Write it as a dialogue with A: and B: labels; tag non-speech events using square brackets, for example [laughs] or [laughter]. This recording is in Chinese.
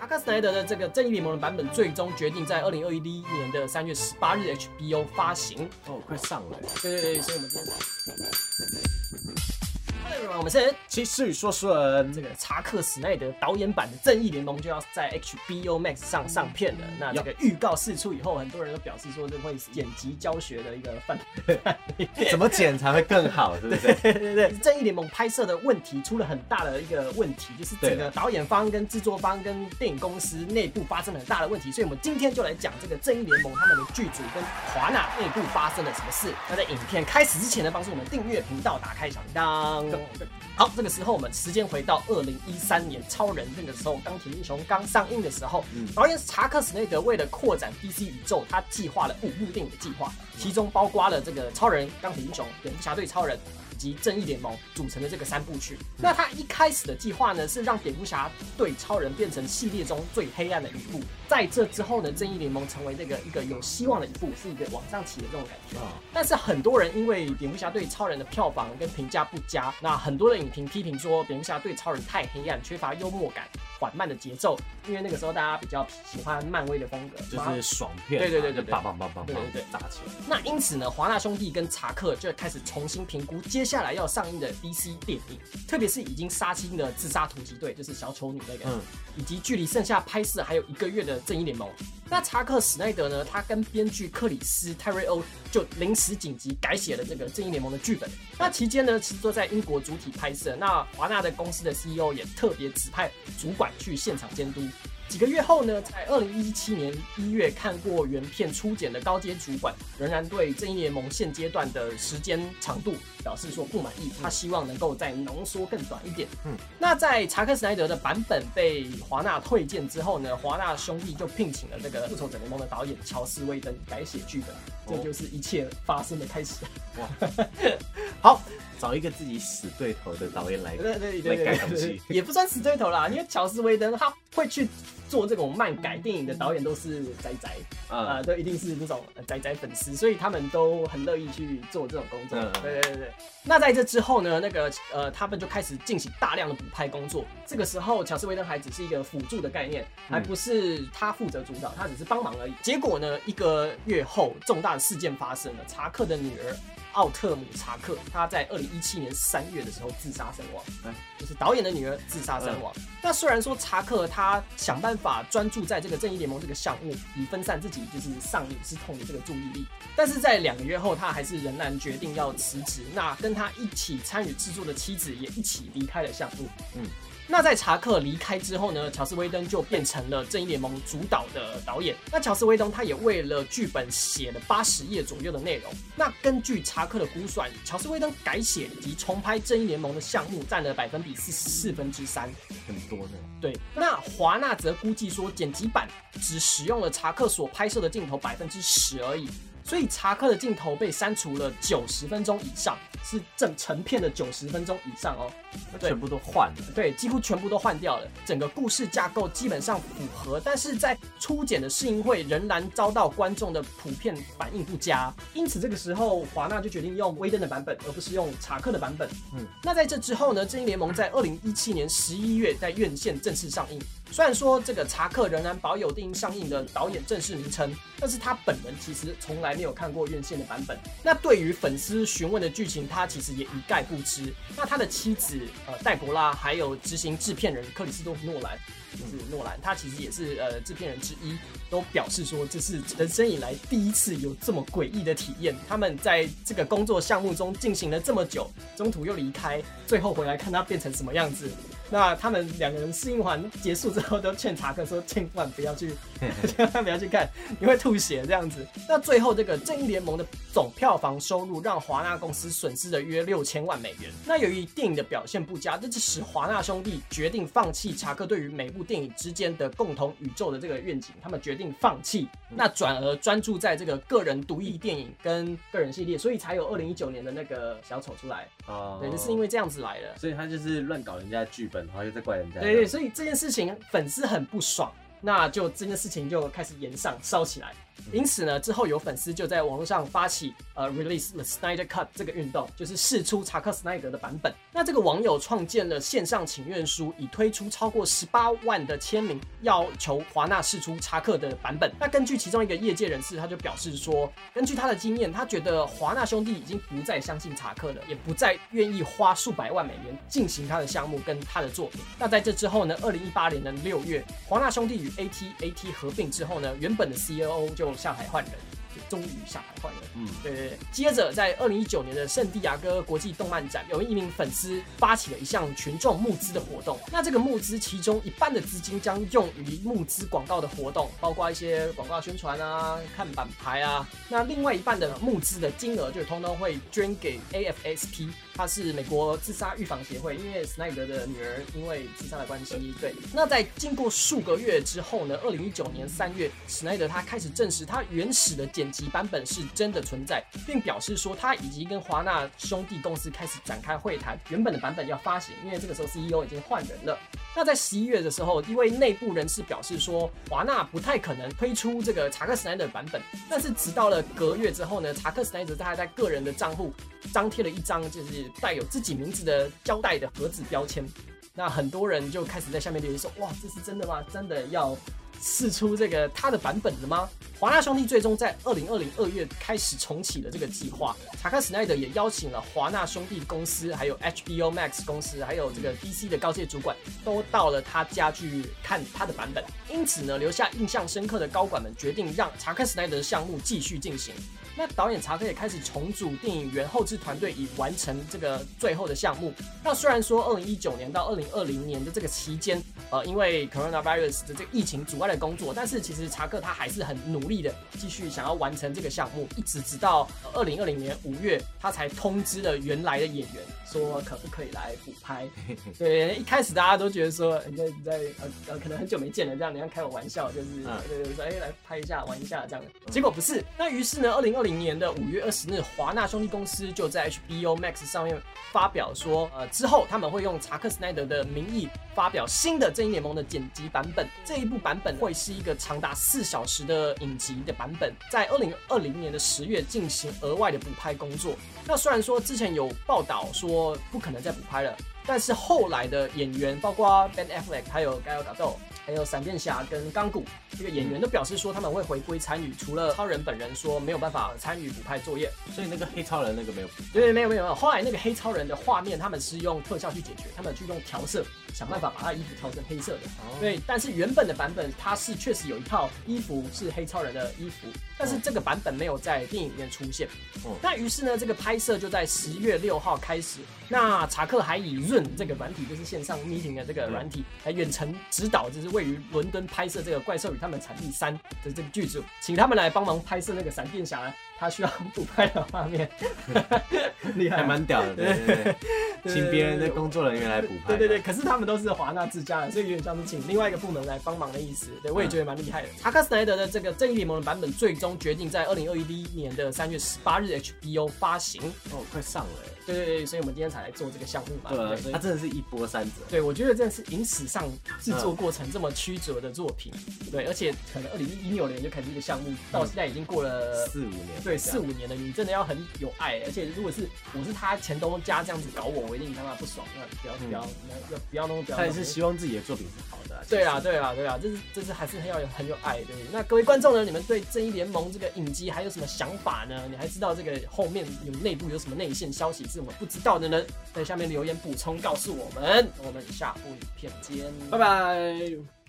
A: 阿克斯奈德的这个正义联盟的版本，最终决定在二零二一年的三月十八日 HBO 发行。
B: 哦，快上了！
A: 对对对，所以我们今天。我们是
B: 继续说顺
A: 这个查克·史奈德导演版的《正义联盟》就要在 HBO Max 上上片了。那这个预告释出以后，很多人都表示说这会剪辑教学的一个范
B: 例，怎么剪才会更好，是不是？
A: 对 [laughs] 对对，《正义联盟》拍摄的问题出了很大的一个问题，就是整个导演方跟制作方跟电影公司内部发生了很大的问题。所以我们今天就来讲这个《正义联盟》他们的剧组跟华纳内部发生了什么事。那在影片开始之前呢，帮助我们订阅频道，打开小铃铛。好，这个时候我们时间回到二零一三年，超人那个时候，钢铁英雄刚上映的时候，导演查克·史内德为了扩展 DC 宇宙，他计划了五部电影的计划，其中包括了这个超人、钢铁英雄、蝙蝠侠对超人。及正义联盟组成的这个三部曲，那他一开始的计划呢是让蝙蝠侠对超人变成系列中最黑暗的一部，在这之后呢，正义联盟成为那个一个有希望的一部，是一个往上起的这种感觉。但是很多人因为蝙蝠侠对超人的票房跟评价不佳，那很多的影评批评说蝙蝠侠对超人太黑暗，缺乏幽默感。缓慢的节奏，因为那个时候大家比较喜欢漫威的风格，
B: 就是爽片，
A: 对对对对，
B: 棒棒棒棒，
A: 对对对，
B: 打起来。
A: 那因此呢，华纳兄弟跟查克就开始重新评估接下来要上映的 DC 电影，特别是已经杀青的自杀突击队，就是小丑女那个，嗯，以及距离剩下拍摄还有一个月的正义联盟。那查克·史奈德呢？他跟编剧克里斯·泰瑞欧就临时紧急改写了这个《正义联盟》的剧本。那期间呢，其实都在英国主体拍摄。那华纳的公司的 CEO 也特别指派主管去现场监督。几个月后呢，在二零一七年一月看过原片初剪的高阶主管，仍然对正义联盟现阶段的时间长度表示说不满意，他希望能够再浓缩更短一点。嗯，那在查克·斯奈德的版本被华纳推荐之后呢，华纳兄弟就聘请了这个复仇者联盟的导演乔斯·威登改写剧本，这就是一切发生的开始。哇，[laughs] 好。
B: 找一个自己死对头的导演来
A: 对对对
B: 来改东西，
A: 也不算死对头啦，因为乔斯威登他会去做这种漫改电影的导演都是宅宅啊，都一定是那种宅宅粉丝，所以他们都很乐意去做这种工作。对对对对。那在这之后呢，那个呃，他们就开始进行大量的补拍工作。这个时候，乔斯威登还只是一个辅助的概念，还不是他负责主导，他只是帮忙而已。结果呢，一个月后，重大的事件发生了，查克的女儿。奥特姆查克，他在二零一七年三月的时候自杀身亡，就是导演的女儿自杀身亡。那虽然说查克他想办法专注在这个正义联盟这个项目，以分散自己就是丧女之痛的这个注意力，但是在两个月后，他还是仍然决定要辞职。那跟他一起参与制作的妻子也一起离开了项目。嗯。那在查克离开之后呢，乔斯威登就变成了正义联盟主导的导演。那乔斯威登他也为了剧本写了八十页左右的内容。那根据查克的估算，乔斯威登改写及重拍正义联盟的项目占了百分比是四分之三，
B: 很多呢。
A: 对，那华纳则估计说，剪辑版只使用了查克所拍摄的镜头百分之十而已。所以查克的镜头被删除了九十分钟以上，是整成片的九十分钟以上哦，
B: 全部都换了，
A: 对，几乎全部都换掉了，整个故事架构基本上符合，但是在初剪的试映会仍然遭到观众的普遍反应不佳，因此这个时候华纳就决定用威登的版本，而不是用查克的版本。嗯，那在这之后呢，正义联盟在二零一七年十一月在院线正式上映。虽然说这个查克仍然保有电影上映的导演正式名称，但是他本人其实从来没有看过院线的版本。那对于粉丝询问的剧情，他其实也一概不知。那他的妻子呃戴博拉，还有执行制片人克里斯多夫诺兰，就是诺兰，他其实也是呃制片人之一，都表示说这是人生以来第一次有这么诡异的体验。他们在这个工作项目中进行了这么久，中途又离开，最后回来看他变成什么样子。那他们两个人试映完结束之后，都劝查克说：“千万不要去，千 [laughs] 万不要去看，你会吐血这样子。”那最后这个正义联盟的总票房收入让华纳公司损失了约六千万美元。那由于电影的表现不佳，这就使华纳兄弟决定放弃查克对于每部电影之间的共同宇宙的这个愿景，他们决定放弃，那转而专注在这个个人独立电影跟个人系列，所以才有二零一九年的那个小丑出来。哦，对，就是因为这样子来的，
B: 所以他就是乱搞人家剧本。然后又在怪人家，
A: 对对，所以这件事情粉丝很不爽，那就这件事情就开始延上烧起来。因此呢，之后有粉丝就在网络上发起呃 release the Snyder Cut 这个运动，就是试出查克·斯奈德的版本。那这个网友创建了线上请愿书，已推出超过十八万的签名，要求华纳试出查克的版本。那根据其中一个业界人士，他就表示说，根据他的经验，他觉得华纳兄弟已经不再相信查克了，也不再愿意花数百万美元进行他的项目跟他的作品。那在这之后呢？二零一八年的六月，华纳兄弟与 AT&AT 合并之后呢，原本的 CEO 就下海换人，就终于下海换人。嗯，对对对。接着在二零一九年的圣地亚哥国际动漫展，有一名粉丝发起了一项群众募资的活动。那这个募资其中一半的资金将用于募资广告的活动，包括一些广告宣传啊、看板牌啊。那另外一半的募资的金额就通通会捐给 AFSP。他是美国自杀预防协会，因为斯奈德的女儿因为自杀的关系，对。那在经过数个月之后呢？二零一九年三月，斯奈德他开始证实他原始的剪辑版本是真的存在，并表示说他已经跟华纳兄弟公司开始展开会谈，原本的版本要发行，因为这个时候 CEO 已经换人了。那在十一月的时候，一位内部人士表示说，华纳不太可能推出这个查克·斯奈德版本。但是直到了隔月之后呢，查克·斯奈德他在个人的账户张贴了一张就是带有自己名字的胶带的盒子标签。那很多人就开始在下面留言说，哇，这是真的吗？真的要？试出这个他的版本了吗？华纳兄弟最终在二零二零二月开始重启了这个计划。查克·史奈德也邀请了华纳兄弟公司、还有 HBO Max 公司、还有这个 DC 的高阶主管，都到了他家去看他的版本。因此呢，留下印象深刻的高管们决定让查克·史奈德的项目继续进行。那导演查克也开始重组电影原后制团队，以完成这个最后的项目。那虽然说二零一九年到二零二零年的这个期间，呃，因为 coronavirus 的这个疫情阻碍了工作，但是其实查克他还是很努力的继续想要完成这个项目，一直直到二零二零年五月，他才通知了原来的演员说可不可以来补拍。[laughs] 对，一开始大家都觉得说你在你在呃呃可能很久没见了，这样你要开我玩笑，就是对对说哎来拍一下玩一下这样。结果不是，那于是呢，二零二零。今年的五月二十日，华纳兄弟公司就在 HBO Max 上面发表说，呃，之后他们会用查克·斯奈德的名义发表新的正义联盟的剪辑版本。这一部版本会是一个长达四小时的影集的版本，在二零二零年的十月进行额外的补拍工作。那虽然说之前有报道说不可能再补拍了，但是后来的演员，包括 Ben Affleck 还有 Gal Gadot。还有闪电侠跟钢骨这个演员都表示说他们会回归参与，除了超人本人说没有办法参与补拍作业，
B: 所以那个黑超人那个没有。
A: 对，没有没有没有。后来那个黑超人的画面，他们是用特效去解决，他们去用调色想办法把他的衣服调成黑色的。对，但是原本的版本它是确实有一套衣服是黑超人的衣服，但是这个版本没有在电影里面出现。那于是呢，这个拍摄就在十月六号开始。那查克还以润这个软体，就是线上 meeting 的这个软体来远程指导，就是位于伦敦拍摄这个《怪兽与他们产地三》的这个剧组，请他们来帮忙拍摄那个闪电侠。他需要 [laughs] 补拍的画面，[laughs] 厉害，
B: 还蛮屌的，对对对，请别人的工作人员来补拍，
A: 对对对，可是他们都是华纳自家的，所以有点像是请另外一个部门来帮忙的意思，对我也觉得蛮厉害的。查克·斯奈德的这个《正义联盟》的版本最终决定在二零二一年的三月十八日 HBO 发行，
B: 哦，快上了，
A: 对对对，所以我们今天才来做这个项目嘛，
B: 对，他真的是一波三折，
A: 对我觉得真的是影史上制作过程这么曲折的作品，对，而且可能二零一六年就开始这个项目，到现在已经过了
B: 四五年。
A: 对四五年了，你真的要很有爱，而且如果是我是他前东家这样子搞我，我一定他妈不爽，那不要不要要不要弄，
B: 他也是希望自己的作品是好的。
A: 对啊对啊对啊，这是这是还是要有很有爱对。那各位观众呢，你们对正义联盟这个影集还有什么想法呢？你还知道这个后面有内部有什么内线消息我们不知道的呢？在下面留言补充告诉我们。我们下部影片见，
B: 拜拜。